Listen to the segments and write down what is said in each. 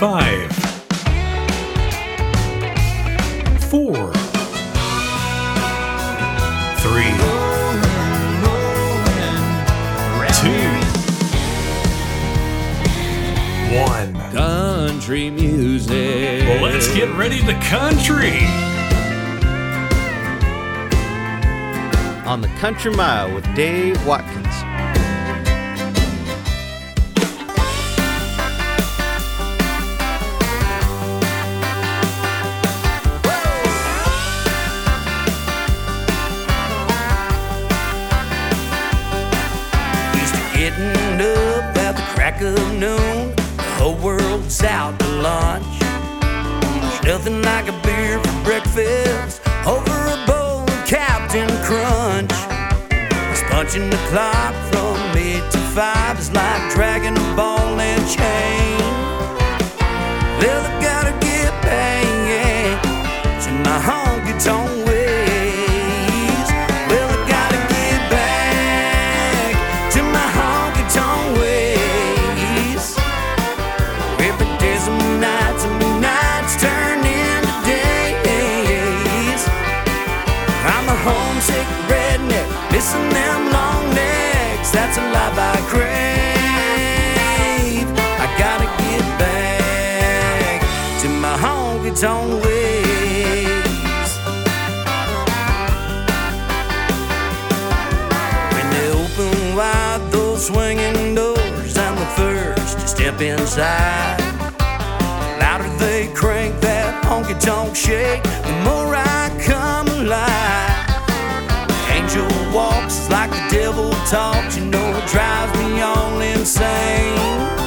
Five. Four. Three. Two. One. Country music. Well, let's get ready to country. On the Country Mile with Dave Watkins. its own ways. When they open wide those swinging doors, I'm the first to step inside. The louder they crank that honky tonk shake, the more I come alive. Angel walks like the devil talks, you know it drives me all insane.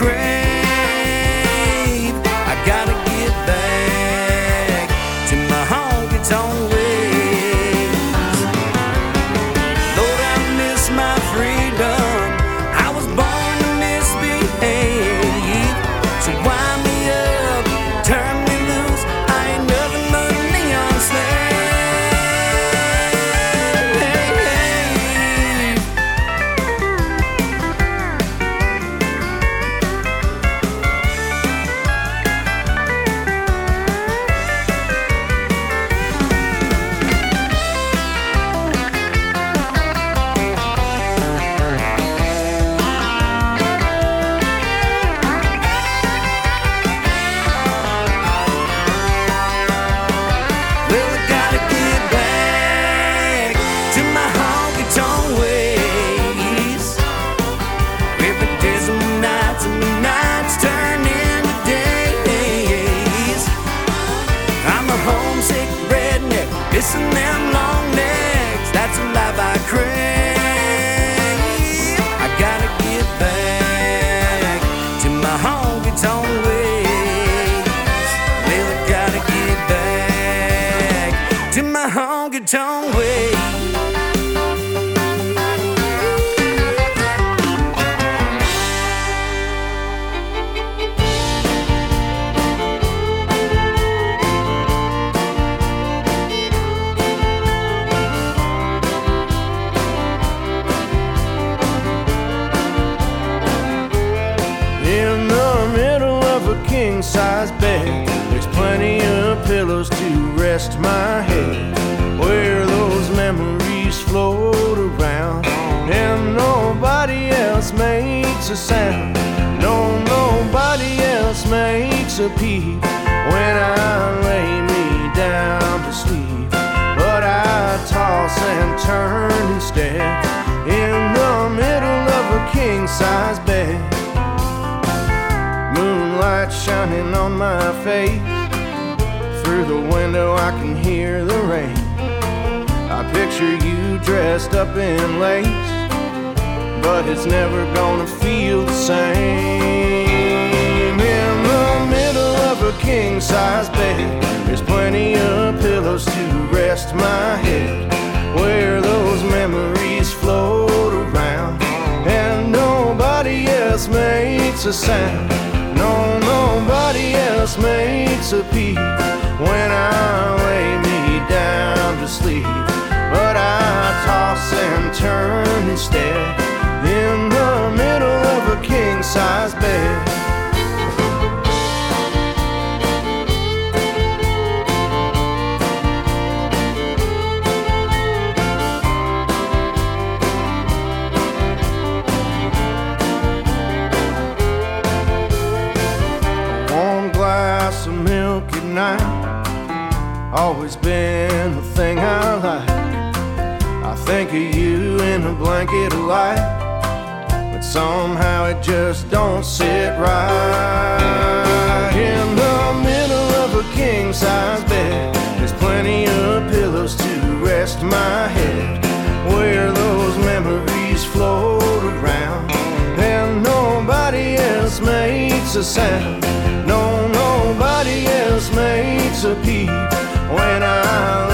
crazy. To rest my head, where those memories float around, and nobody else makes a sound. No, nobody else makes a peep when I lay me down to sleep. But I toss and turn instead in the middle of a king size bed. Think of you in a blanket of light, but somehow it just don't sit right. In the middle of a king size bed, there's plenty of pillows to rest my head, where those memories float around, and nobody else makes a sound. No, nobody else makes a peep when I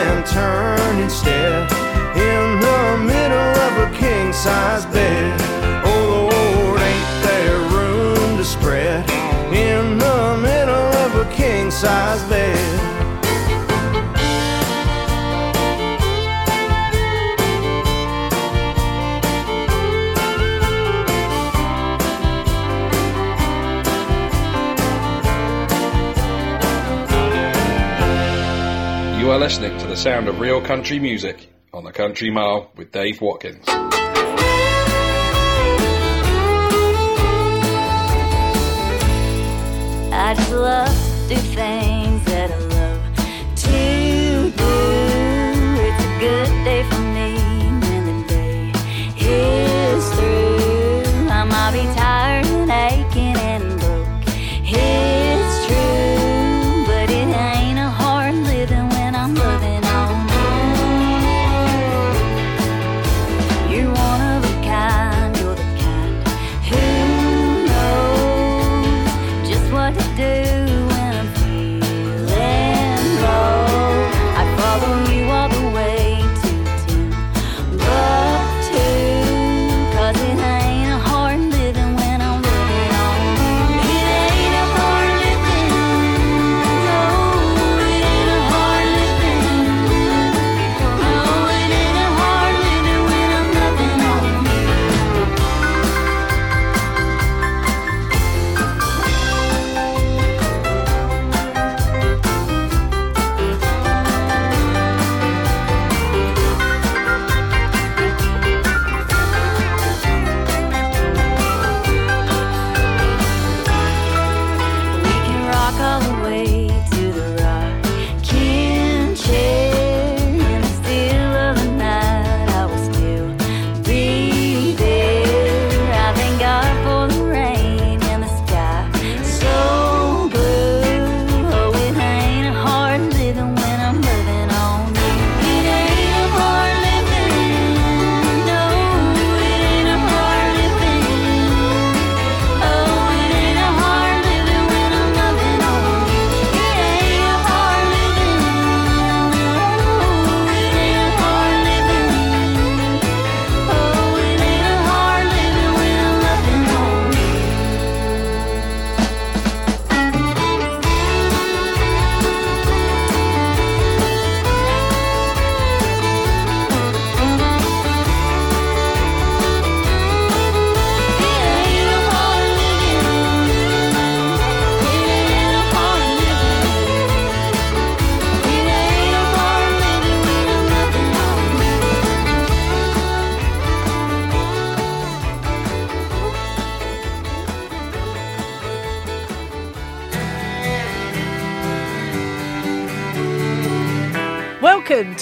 and turn instead in the middle of a king size bed. Oh Lord, ain't there room to spread in the middle of a king size bed? Listening to the sound of real country music on the Country Mile with Dave Watkins. I just love to do things that I love to do. It's a good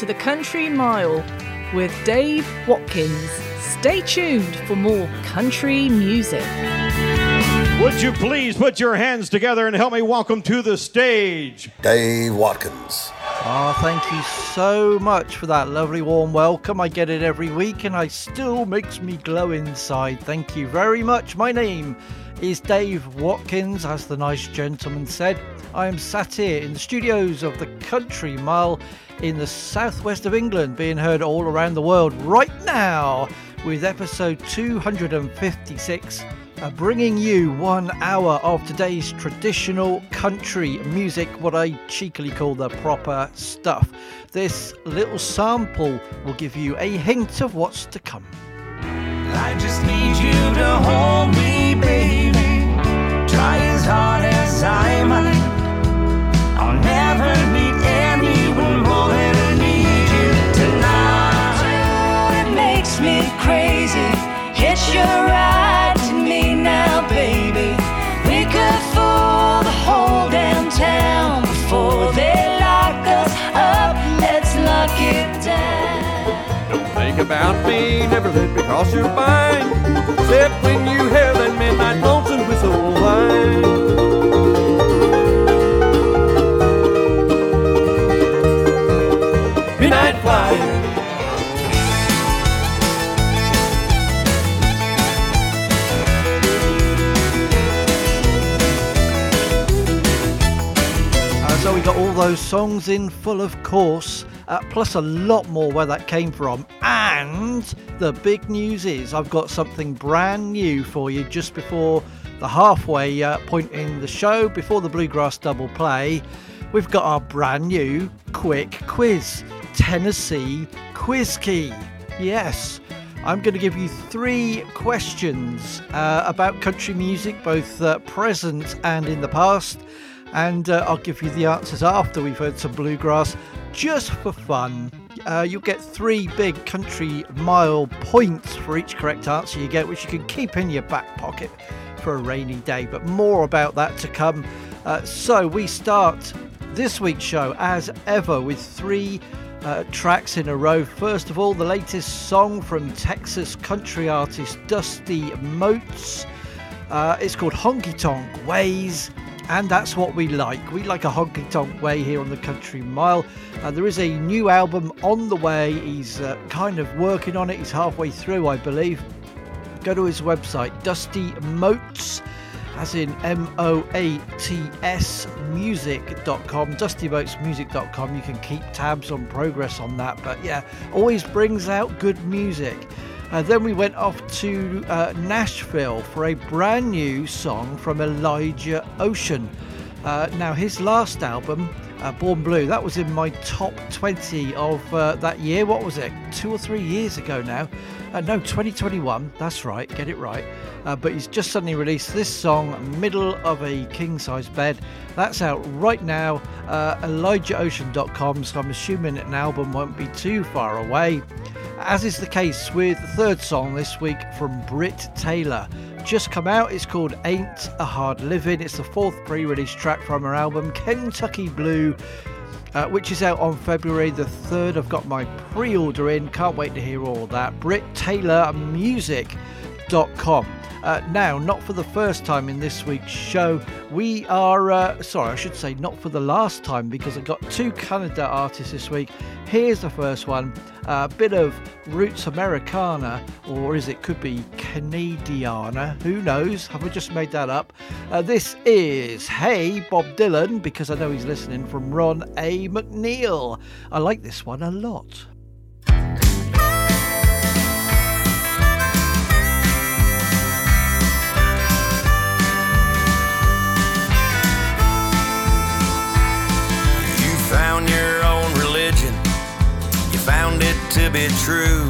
the Country Mile with Dave Watkins. Stay tuned for more country music. Would you please put your hands together and help me welcome to the stage Dave Watkins. Oh, thank you so much for that lovely warm welcome. I get it every week and I still makes me glow inside. Thank you very much. My name is Dave Watkins, as the nice gentleman said. I am sat here in the studios of the Country Mile in the southwest of England, being heard all around the world right now with episode 256 uh, bringing you one hour of today's traditional country music, what I cheekily call the proper stuff. This little sample will give you a hint of what's to come. I just need you to hold me, baby. Try as hard as I might. I'll never need anyone more than I need you tonight. It makes me crazy. Hitch your ride to me now, baby. We could fool the whole damn town before they lock us up. Let's lock it down. Don't think about me, never let me cross your mind. Except when you hear that midnight lonesome Midnight. Uh, so we got all those songs in full, of course, uh, plus a lot more where that came from. And the big news is I've got something brand new for you just before the halfway uh, point in the show, before the Bluegrass double play. We've got our brand new quick quiz Tennessee Quiz Key. Yes. I'm going to give you three questions uh, about country music, both uh, present and in the past and uh, I'll give you the answers after we've heard some bluegrass just for fun. Uh, you'll get three big country mile points for each correct answer you get, which you can keep in your back pocket for a rainy day. But more about that to come. Uh, so we start this week's show as ever with three. Uh, tracks in a row. First of all, the latest song from Texas country artist Dusty Moats. Uh, it's called Honky Tonk Ways and that's what we like. We like a honky tonk way here on the Country Mile. Uh, there is a new album on the way. He's uh, kind of working on it. He's halfway through, I believe. Go to his website, Dusty Moats, as in M O A T S music.com, dustymoatsmusic.com. You can keep tabs on progress on that. But yeah, always brings out good music. Uh, then we went off to uh, Nashville for a brand new song from Elijah Ocean. Uh, now, his last album, uh, Born Blue, that was in my top 20 of uh, that year. What was it? Two or three years ago now. Uh, no, 2021. That's right. Get it right. but he's just suddenly released this song, Middle of a King Size Bed. That's out right now. ElijahOcean.com. So I'm assuming an album won't be too far away as is the case with the third song this week from Brit Taylor. Just come out, it's called Ain't a Hard Living. It's the fourth pre release track from her album Kentucky Blue, uh, which is out on February the 3rd. I've got my pre order in, can't wait to hear all that. Brit Taylor Music.com. Uh, now, not for the first time in this week's show, we are, uh, sorry, I should say not for the last time because I got two Canada artists this week. Here's the first one a bit of roots Americana, or is it could be Canadiana? Who knows? Have I just made that up? Uh, this is Hey Bob Dylan, because I know he's listening from Ron A. McNeill. I like this one a lot. Found it to be true.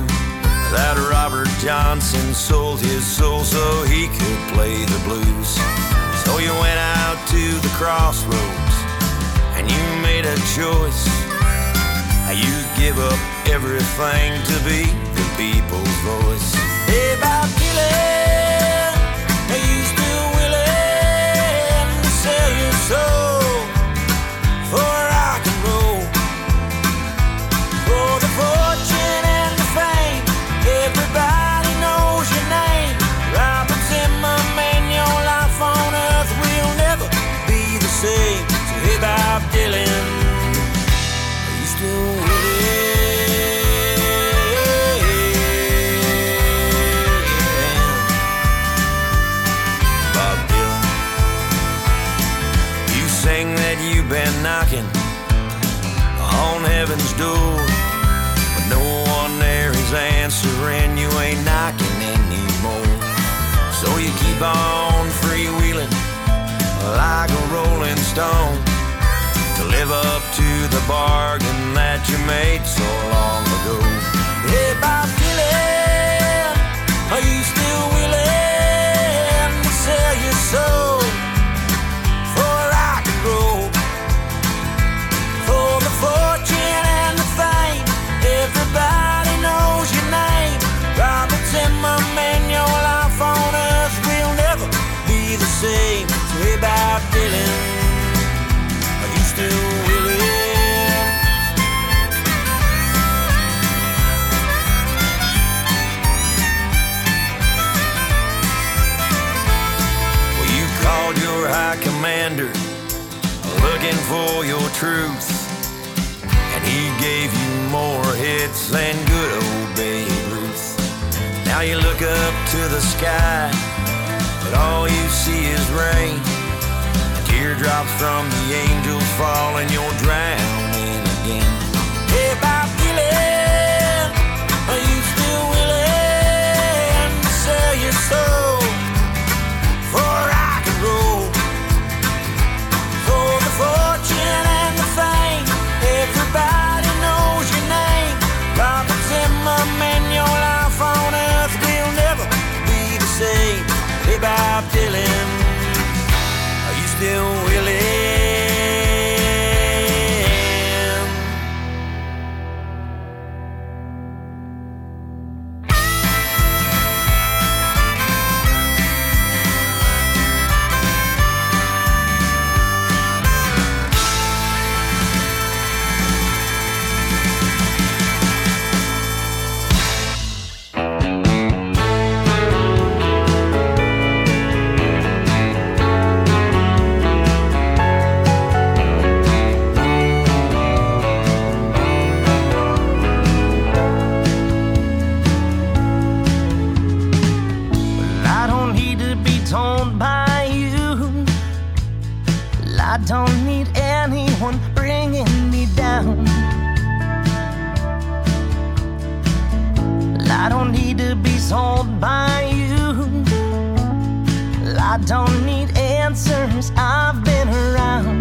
That Robert Johnson sold his soul so he could play the blues. So you went out to the crossroads and you made a choice. You give up everything to be the people's stone to live up to the bargain that you made so long ago. Hey, Bob Dylan, are you still willing to sell your soul? for your truth. And he gave you more hits than good old Babe Ruth. Now you look up to the sky, but all you see is rain. Teardrops from the angels fall, and you're drowning again. deu told by you. I don't need answers, I've been around.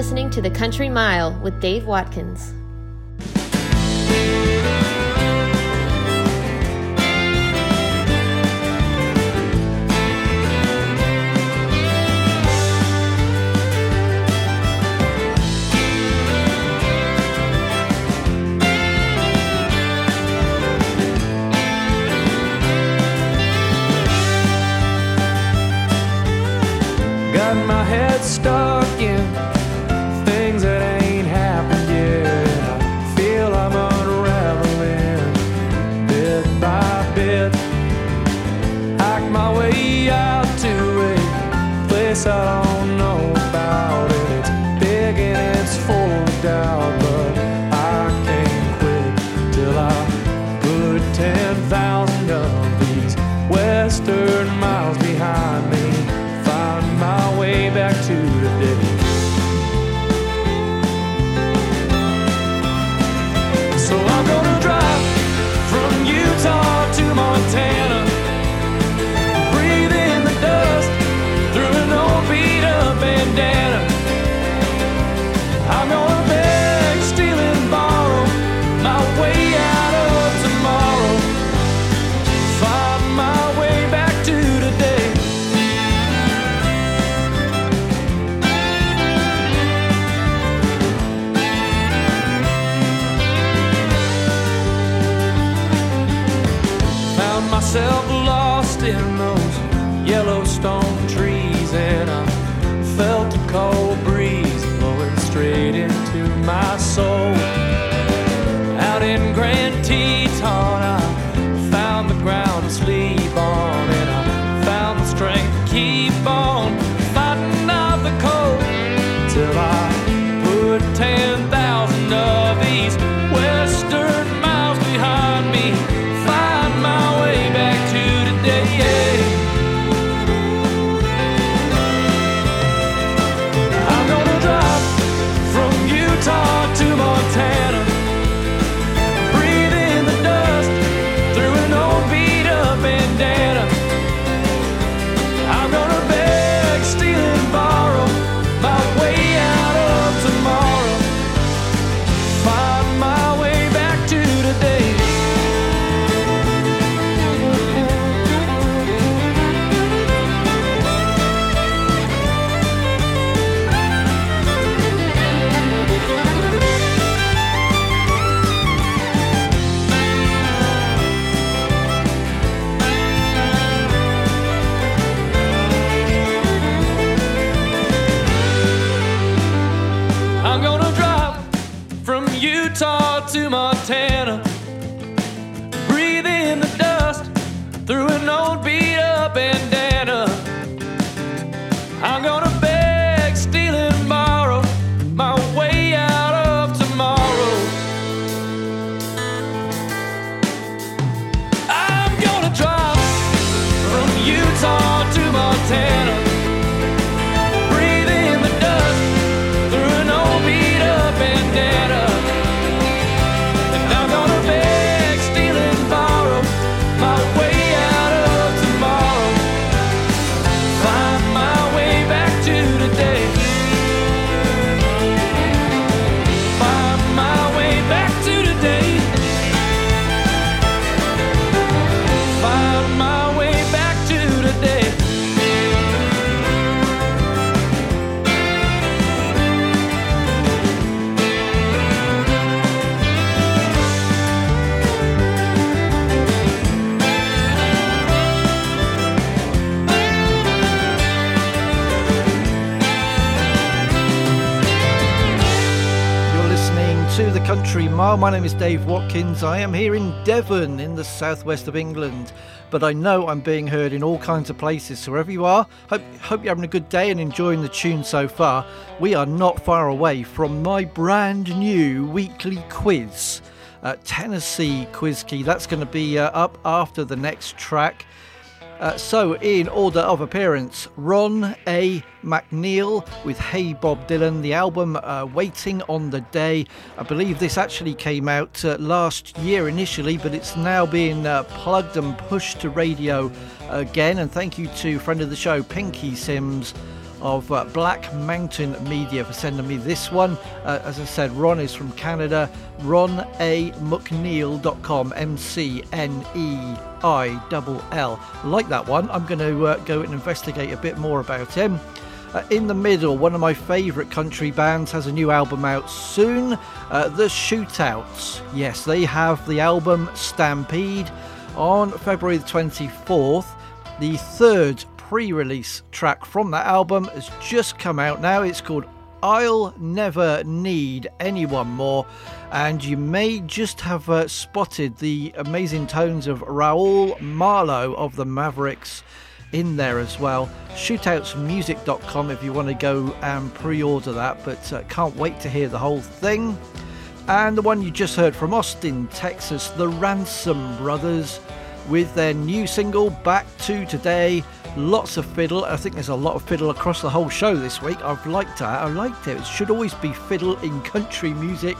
listening to The Country Mile with Dave Watkins. got my head started My name is Dave Watkins. I am here in Devon in the southwest of England, but I know I'm being heard in all kinds of places. So wherever you are, hope, hope you're having a good day and enjoying the tune so far. We are not far away from my brand new weekly quiz, uh, Tennessee Quiz Key. That's going to be uh, up after the next track. Uh, so, in order of appearance, Ron A. McNeill with Hey Bob Dylan, the album uh, Waiting on the Day. I believe this actually came out uh, last year initially, but it's now being uh, plugged and pushed to radio again. And thank you to friend of the show, Pinky Sims of uh, Black Mountain Media for sending me this one. Uh, as I said, Ron is from Canada. RonAMcNeill.com, M C N E I L L. Like that one. I'm going to uh, go and investigate a bit more about him. Uh, in the Middle, one of my favourite country bands, has a new album out soon. Uh, the Shootouts. Yes, they have the album Stampede on February the 24th. The third pre release track from that album has just come out now. It's called I'll Never Need Anyone More. And you may just have uh, spotted the amazing tones of Raul Malo of the Mavericks in there as well. Shootoutsmusic.com if you want to go and pre order that, but uh, can't wait to hear the whole thing. And the one you just heard from Austin, Texas, the Ransom Brothers, with their new single Back to Today. Lots of fiddle. I think there's a lot of fiddle across the whole show this week. I've liked that. I liked it. It should always be fiddle in country music.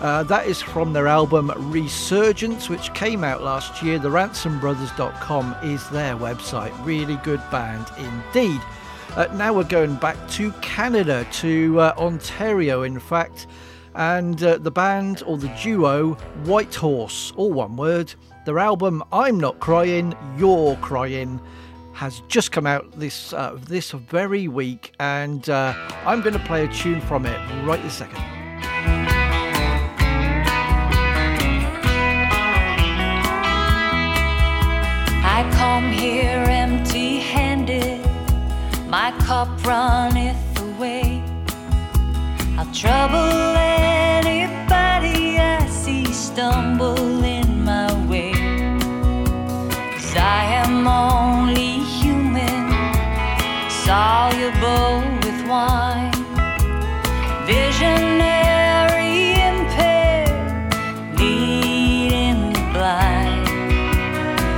Uh, that is from their album Resurgence, which came out last year. The RansomBrothers.com is their website. Really good band indeed. Uh, now we're going back to Canada, to uh, Ontario, in fact. And uh, the band or the duo Whitehorse, all one word. Their album I'm Not Crying, You're Crying has just come out this uh, this very week, and uh, I'm going to play a tune from it right this second. I come here empty handed, my cup runneth away. I'll trouble anybody I see stumble in my way. Cause I am only soluble with wine, visionary impaired, leading the blind.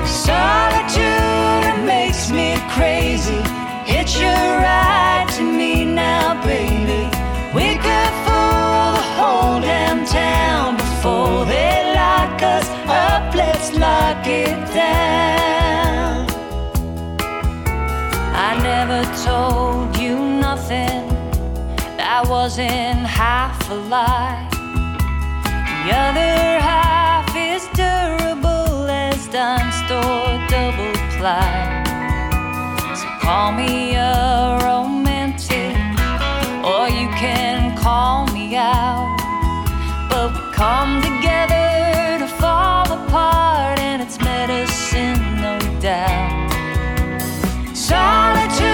Solitude it makes me crazy. Hitch a ride to me now, baby. We could fool the whole damn town before they lock us up. Let's lock it down. Told you nothing that wasn't half a lie. The other half is durable as dime store double ply. So call me a romantic, or you can call me out. But we come together to fall apart, and it's medicine, no doubt. Solitude, it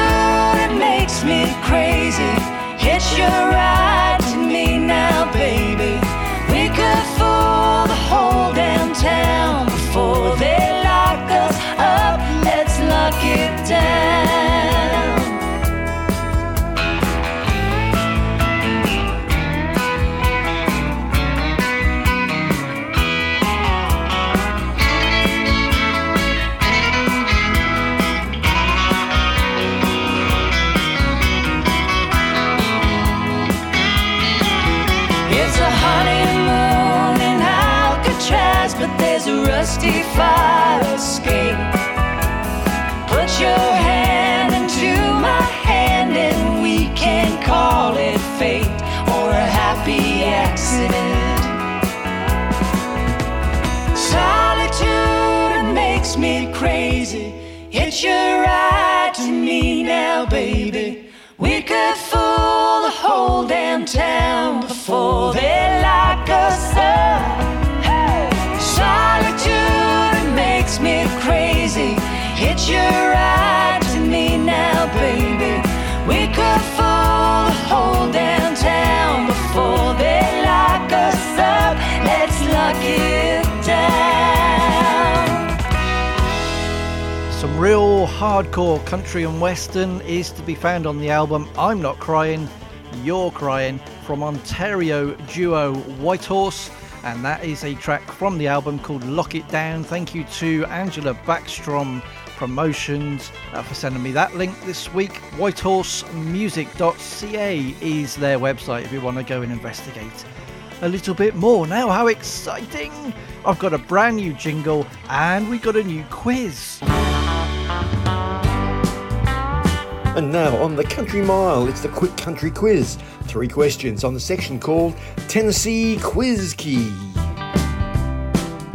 crazy. Hitch your ride to me now, baby. We could fool the whole damn town before they lock us up. Let's lock it down. Hitch your ride to me now, baby. We could fool the whole damn town before they lock us up. Solitude makes me crazy. Hitch your ride to me now, baby. We could fool the whole damn town before they lock us up. Let's lock it Real hardcore country and western is to be found on the album I'm Not Crying, You're Crying from Ontario duo Whitehorse. And that is a track from the album called Lock It Down. Thank you to Angela Backstrom Promotions uh, for sending me that link this week. Whitehorsemusic.ca is their website if you want to go and investigate a little bit more. Now, how exciting! I've got a brand new jingle and we got a new quiz. And now on the Country Mile, it's the Quick Country Quiz. Three questions on the section called Tennessee Quiz Key.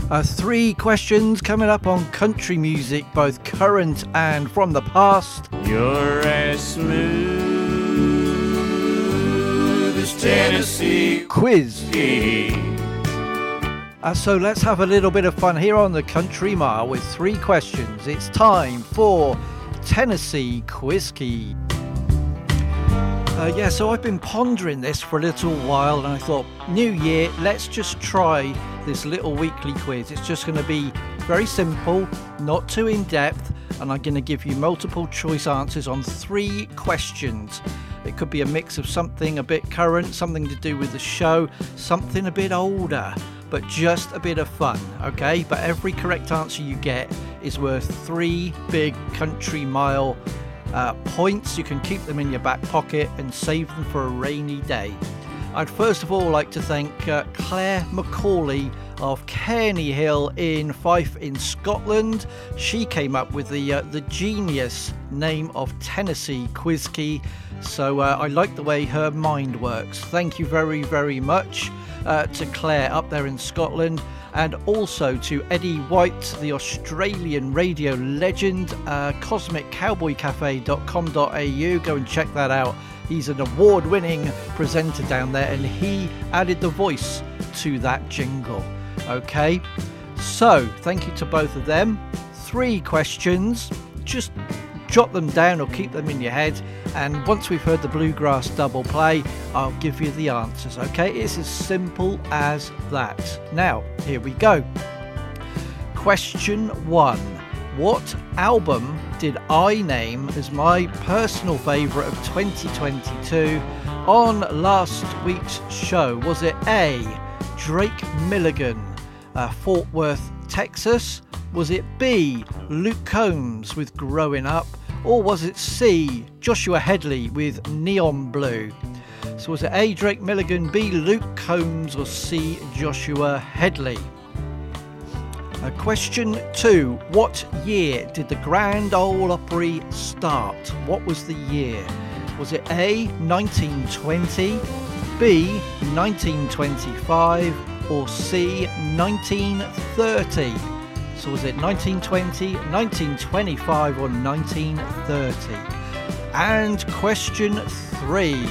Uh, three questions coming up on country music, both current and from the past. You're as smooth as Tennessee Quiz. key. Uh, so let's have a little bit of fun here on the Country Mile with three questions. It's time for Tennessee Quiz Key. Uh, yeah, so I've been pondering this for a little while and I thought, New Year, let's just try this little weekly quiz. It's just going to be very simple, not too in depth, and I'm going to give you multiple choice answers on three questions. It could be a mix of something a bit current, something to do with the show, something a bit older, but just a bit of fun, okay? But every correct answer you get is worth three big country mile uh, points. You can keep them in your back pocket and save them for a rainy day. I'd first of all like to thank uh, Claire Macaulay of Cairneyhill in Fife in Scotland. She came up with the uh, the genius name of Tennessee Quizkey. So uh, I like the way her mind works. Thank you very very much uh, to Claire up there in Scotland. And also to Eddie White, the Australian radio legend, uh, cosmiccowboycafe.com.au. Go and check that out. He's an award winning presenter down there and he added the voice to that jingle. Okay, so thank you to both of them. Three questions, just jot them down or keep them in your head. And once we've heard the bluegrass double play, I'll give you the answers. Okay, it's as simple as that. Now, here we go. Question one What album did I name as my personal favourite of 2022 on last week's show? Was it A. Drake Milligan, uh, Fort Worth, Texas? Was it B. Luke Combs with Growing Up? Or was it C. Joshua Hedley with Neon Blue? So was it A. Drake Milligan, B. Luke Combs, or C. Joshua Hedley? Uh, question two What year did the Grand Ole Opry start? What was the year? Was it A 1920, B 1925, or C 1930? So was it 1920, 1925, or 1930? And question three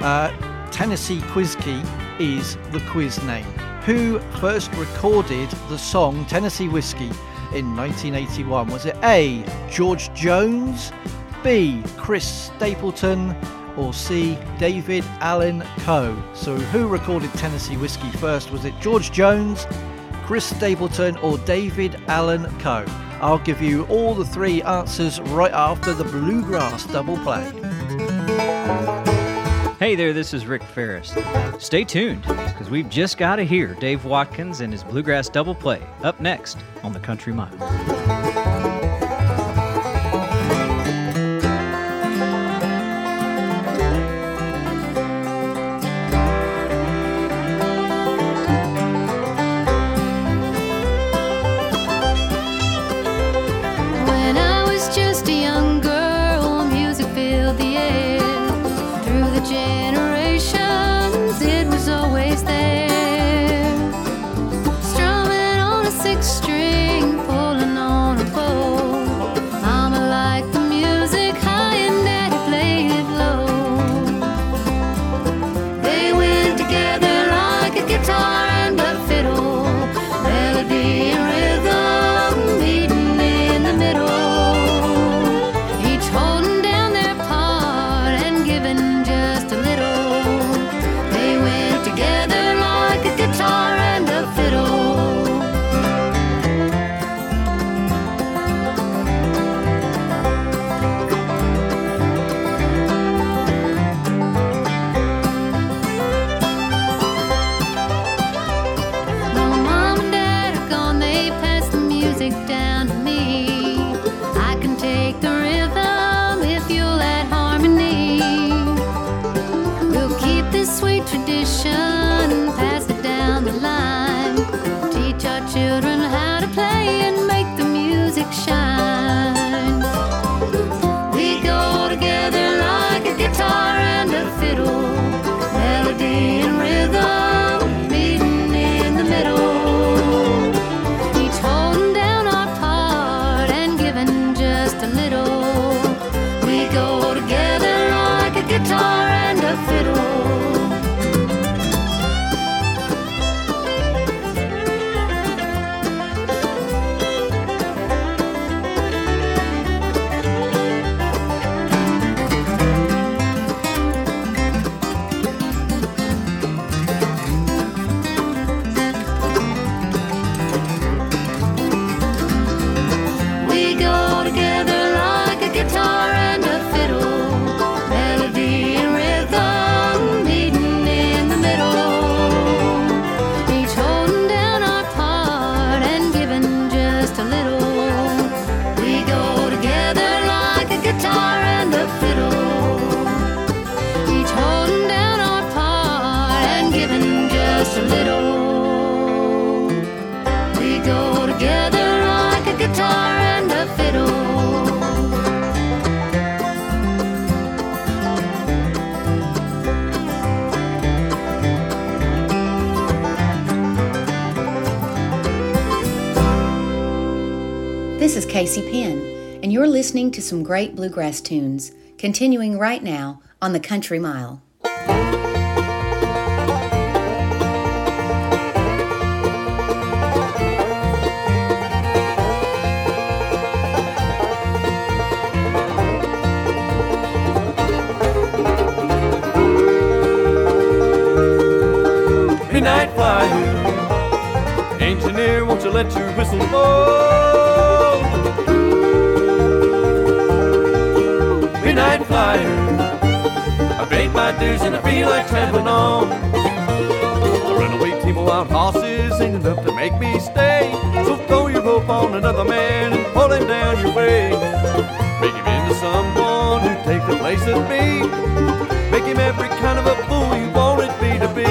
uh, Tennessee Quiz Key is the quiz name. Who first recorded the song Tennessee Whiskey in 1981? Was it A. George Jones, B. Chris Stapleton, or C. David Allan Coe? So, who recorded Tennessee Whiskey first? Was it George Jones, Chris Stapleton, or David Allan Coe? I'll give you all the three answers right after the bluegrass double play. Hey there, this is Rick Ferris. Stay tuned, because we've just got to hear Dave Watkins and his Bluegrass Double Play up next on the Country Mile. deixar. Casey Penn, and you're listening to some great bluegrass tunes, continuing right now on the Country Mile. Midnight flyer, engineer, won't you let your whistle blow? My dues and I feel like traveling on. A runaway team of wild horses ain't enough to make me stay. So throw your rope on another man and pull him down your way. Make him into someone who take the place of me. Make him every kind of a fool you wanted me to be.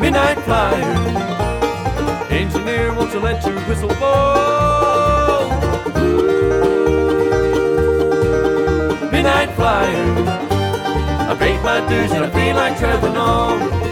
Midnight flyer, engineer, won't you let your whistle blow? Dues and I feel like traveling.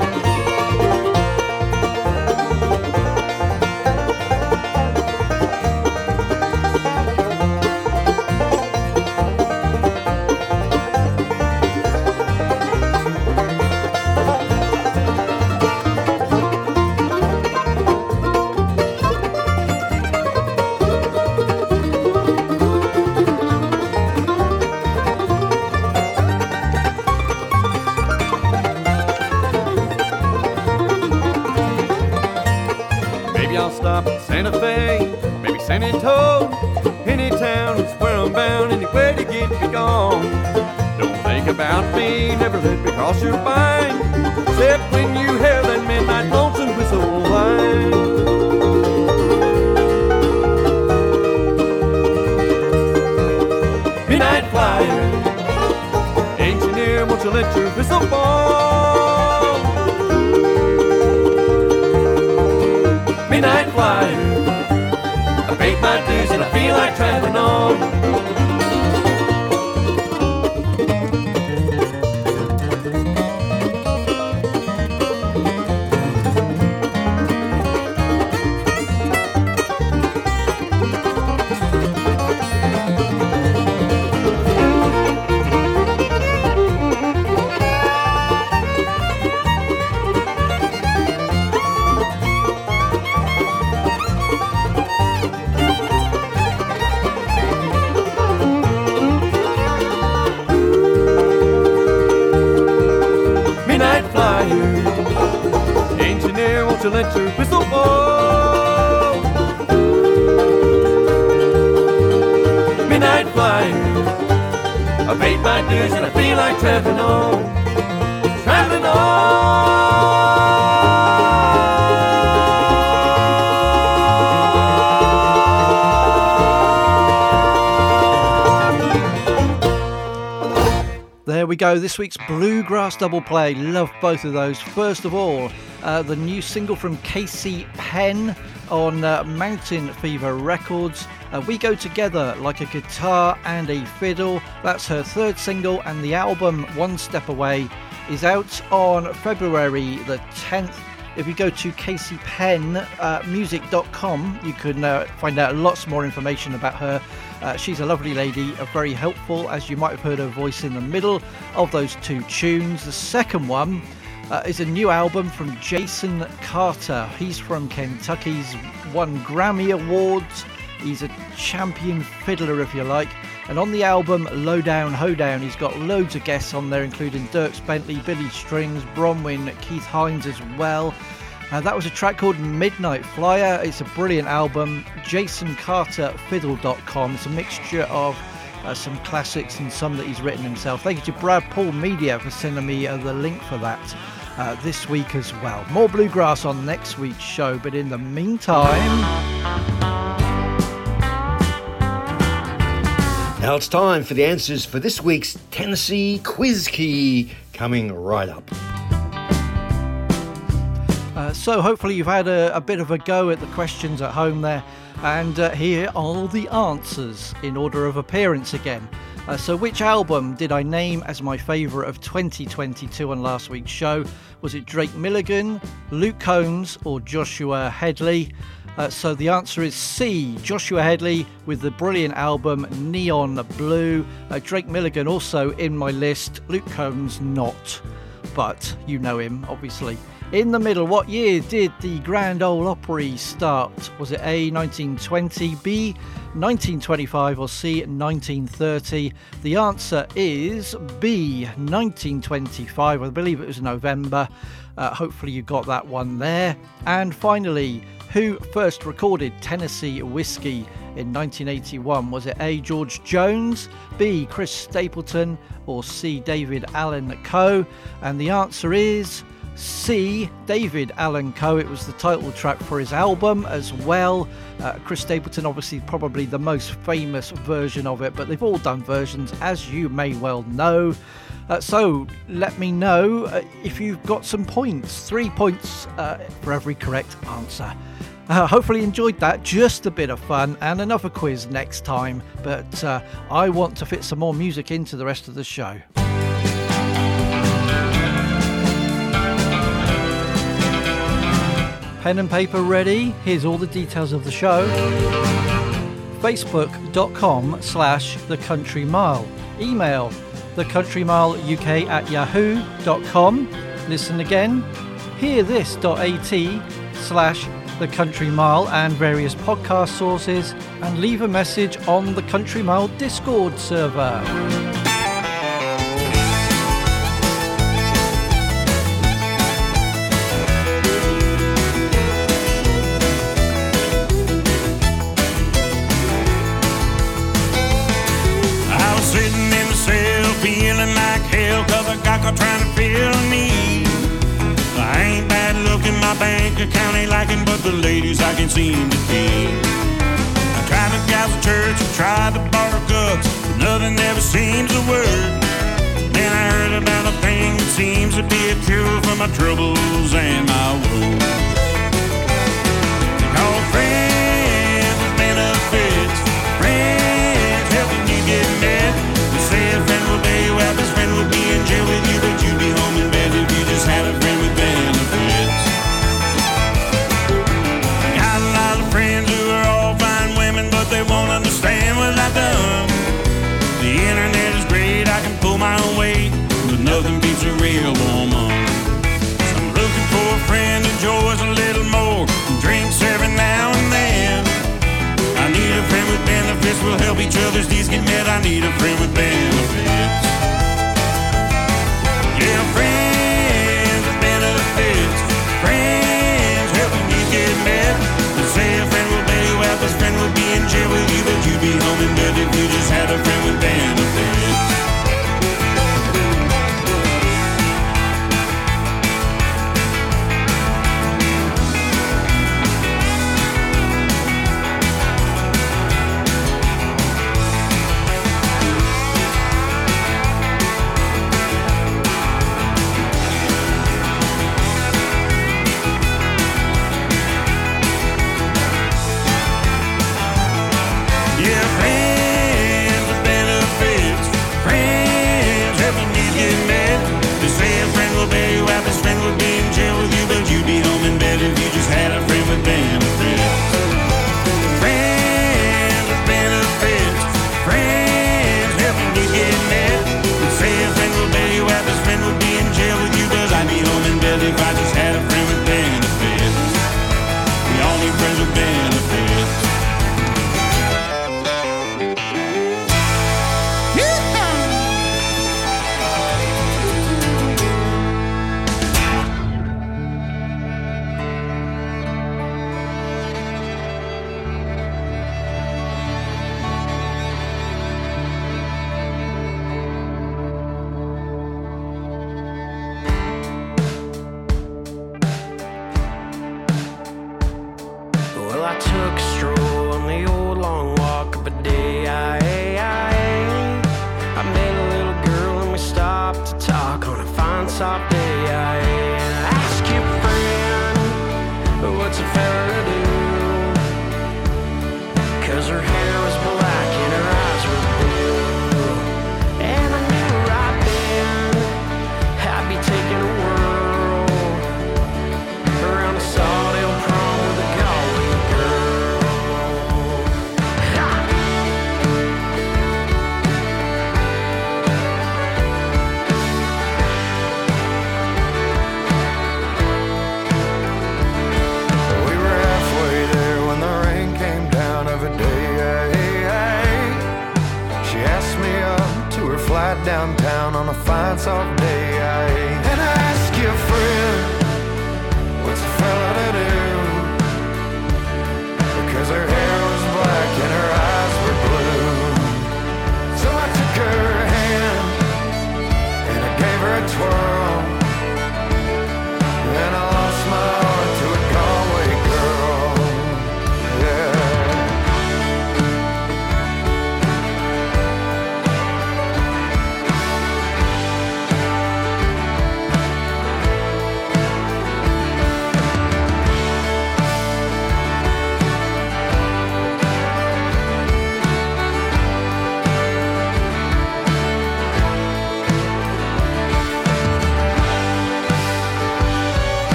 About me, never let me cross your mind. Except when you hear that midnight lonesome whistle whine. Midnight flyer, engineer, won't you let your whistle fall? Midnight flyer, you let your whistle blow? Midnight flyer, I paid my dues and I feel like traveling on, traveling There we go. This week's Bluegrass Double Play. Love both of those. First of all, uh, the new single from Casey Penn on uh, Mountain Fever Records. Uh, we Go Together Like a Guitar and a Fiddle. That's her third single, and the album One Step Away is out on February the 10th. If you go to caseypennmusic.com, you can uh, find out lots more information about her. Uh, she's a lovely lady, uh, very helpful, as you might have heard her voice in the middle of those two tunes. The second one uh, is a new album from Jason Carter. He's from Kentucky. He's won Grammy Awards. He's a champion fiddler, if you like. And on the album Lowdown Hoedown, he's got loads of guests on there, including Dierks Bentley, Billy Strings, Bronwyn, Keith-Hearn as well. Uh, that was a track called Midnight Flyer. It's a brilliant album. JasonCarterFiddle.com. It's a mixture of uh, some classics and some that he's written himself. Thank you to Brad Paul Media for sending me uh, the link for that uh, this week as well. More bluegrass on next week's show, but in the meantime. Now it's time for the answers for this week's Tennessee Quiz Key coming right up. Uh, so hopefully you've had a, a bit of a go at the questions at home there, and uh, here are the answers in order of appearance again. Uh, so, which album did I name as my favourite of 2022 on last week's show? Was it Drake Milligan, Luke Combs, or Joshua Hedley? Uh, so the answer is C. Joshua Hedley with the brilliant album Neon Blue. Uh, Drake Milligan also in my list. Luke Combs not, but you know him obviously. In the middle, what year did the Grand Ole Opry start? Was it A 1920, B 1925, or C 1930? The answer is B 1925. I believe it was November. Uh, hopefully, you got that one there. And finally, who first recorded Tennessee Whiskey in 1981? Was it A. George Jones, B. Chris Stapleton, or C. David Allan Coe? And the answer is C. David Allan Coe. It was the title track for his album as well. Uh, Chris Stapleton, obviously, probably the most famous version of it, but they've all done versions, as you may well know. Uh, so let me know uh, if you've got some points. Three points uh, for every correct answer. Uh, hopefully, you enjoyed that. Just a bit of fun and another quiz next time. But uh, I want to fit some more music into the rest of the show. Pen and paper ready? Here's all the details of the show. Facebook.com slash The Country Mile. Email thecountrymileuk at yahoo.com. Listen again. Hear Hearthis.at slash The Country Mile and various podcast sources. And leave a message on the Country Mile Discord server. Cause I trying to a need. I ain't bad looking, my bank account ain't liking, but the ladies I can seem to feed. I tried to gas the church, I tried to borrow guts, but nothing ever seems to work. Then I heard about a thing that seems to be a cure for my troubles and my woes. They call friends with benefits, friends helping you get met. They say a friend will bail you be in jail with you, but you'd be home in bed if you just had a friend with benefits. I got a lot of friends who are all fine women, but they won't understand what I've done. The internet is great, I can pull my own weight, but nothing beats a real woman. So I'm looking for a friend who enjoys a little more, and drinks every now and then. I need a friend with benefits, we'll help each other's needs get met. I need a friend with benefits. You just had a friend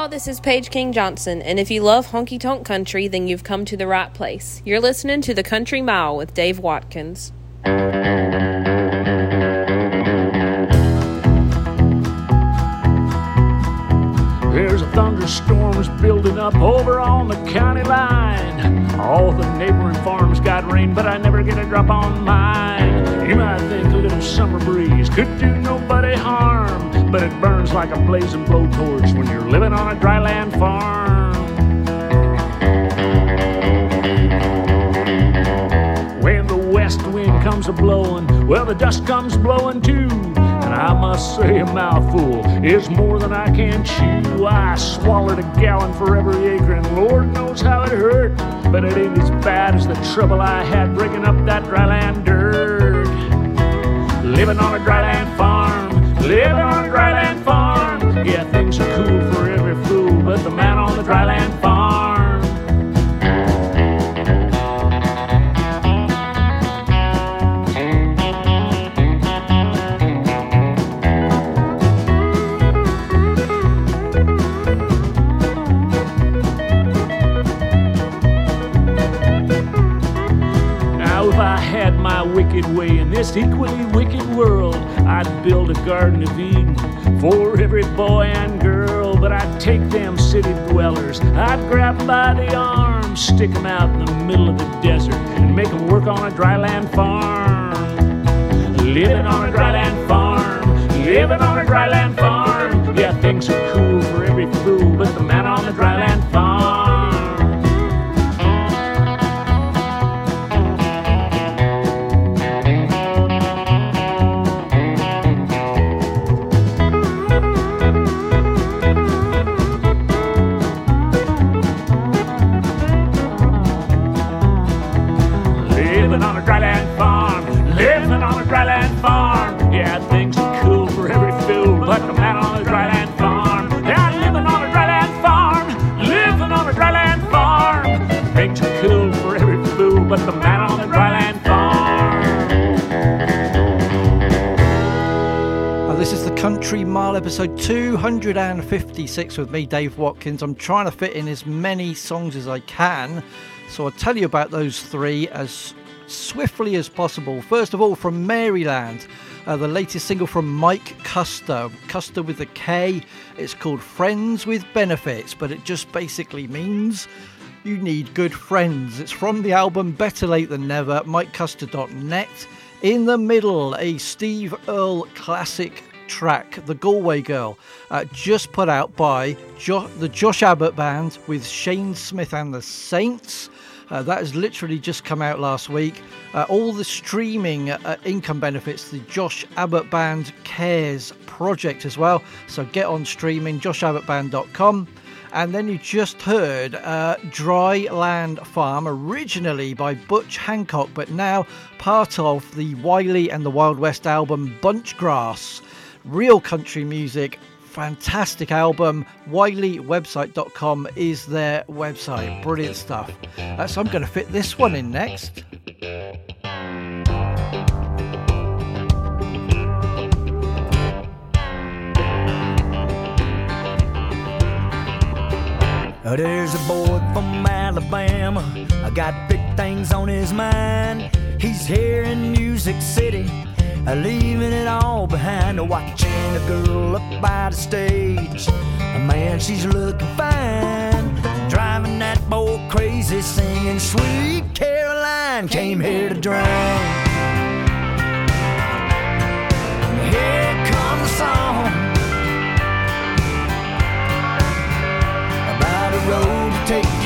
y'all, this is Paige King Johnson, and if you love honky tonk country, then you've come to the right place. You're listening to The Country Mile with Dave Watkins. There's a thunderstorms building up over on the county line. All the neighboring farms got rain, but I never get a drop on mine. You might think a little summer breeze could do nobody harm, but it burns like a blazing blowtorch when you're living on a dryland farm. When the west wind comes a blowing, well, the dust comes blowing too. And I must say, a mouthful is more than I can chew. I swallowed a gallon for every acre, and Lord knows how it hurt. But it ain't as bad as the trouble I had breaking up that dryland dirt. Living on a dryland farm, living on a dryland farm. Yeah, things are cool for every fool, but the man on the dryland farm. Now, if I had my wicked way in this equally wicked world, I'd build a Garden of Eden for every boy and girl. But I'd take them city dwellers, I'd grab by the arm, stick 'em out in the middle of the desert, and make 'em work on a dryland farm. Living on a dryland farm, living on a dryland farm. Yeah, things are cool for every fool, but the man on the dryland farm. Episode 256 with me, Dave Watkins. I'm trying to fit in as many songs as I can, so I'll tell you about those three as swiftly as possible. First of all, from Maryland, uh, the latest single from Mike Kuster, Kuster with a K. It's called Friends with Benefits, but it just basically means you need good friends. It's from the album Better Late Than Never, MikeKuster.net. In the middle, a Steve Earle classic track, The Galway Girl, uh, just put out by jo- the Josh Abbott Band with Shane Smith and the Saints. Uh, that has literally just come out last week. Uh, all the streaming uh, income benefits, the Josh Abbott Band Cares project as well. So get on streaming, joshabbottband.com. And then you just heard uh, Dry Land Farm, originally by Butch Hancock, but now part of the Wylie and the Wild West album Bunchgrass. Real country music, fantastic album. WylieWebsite.com is their website. Brilliant stuff. Uh, so I'm going to fit this one in next. Uh, There's a boy from Alabama. I got big things on his mind. He's here in Music City, leaving it all behind. Watching a girl up by the stage. Uh, Man, she's looking fine. Driving that boy crazy, singing Sweet Caroline. Came here to drink. Here comes the song. about a road to take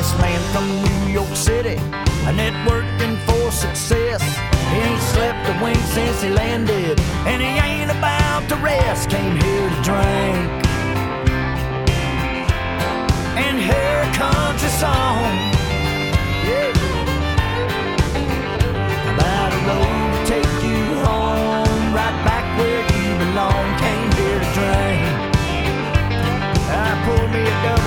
businessman from New York City, a networking for success. He ain't slept a wink since he landed, and he ain't about to rest. Came here to drink. And here comes your song. About a road to take you home, right back where you belong. Came here to drink. I pulled me a double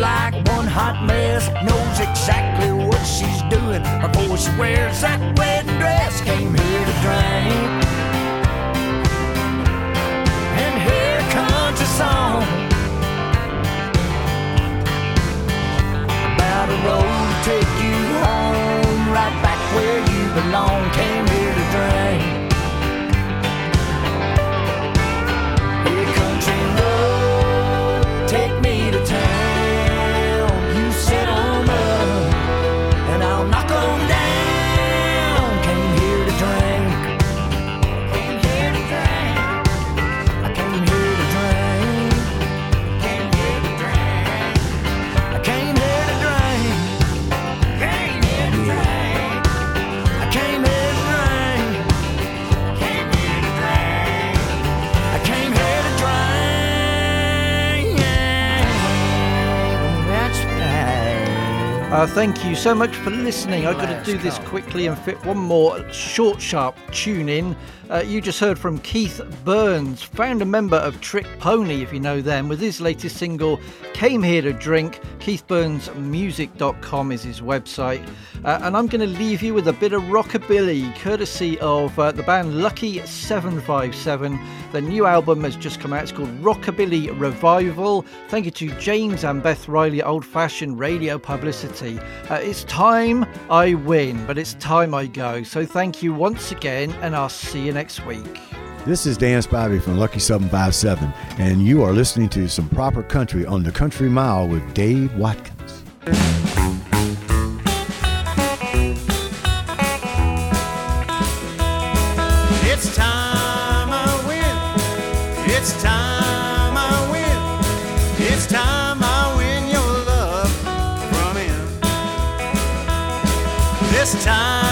like one hot mess. Knows exactly what she's doing before she wears that wedding dress. Came here to drink. And here comes a song about a road to take you home, right back where you belong. Came here Uh, thank you so much for listening. I've got to do this quickly and fit one more short, sharp tune in. Uh, you just heard from Keith Burns, founder member of Trick Pony, if you know them, with his latest single, Came Here to Drink. KeithBurnsMusic.com is his website. Uh, and I'm going to leave you with a bit of rockabilly, courtesy of uh, the band Lucky 757. Their new album has just come out. It's called Rockabilly Revival. Thank you to James and Beth Riley, old fashioned radio publicity. Uh, it's time I win, but it's time I go. So thank you once again, and I'll see you next week. This is Dan Spivey from Lucky 757, and you are listening to some proper country on the Country Mile with Dave Watkins. last time.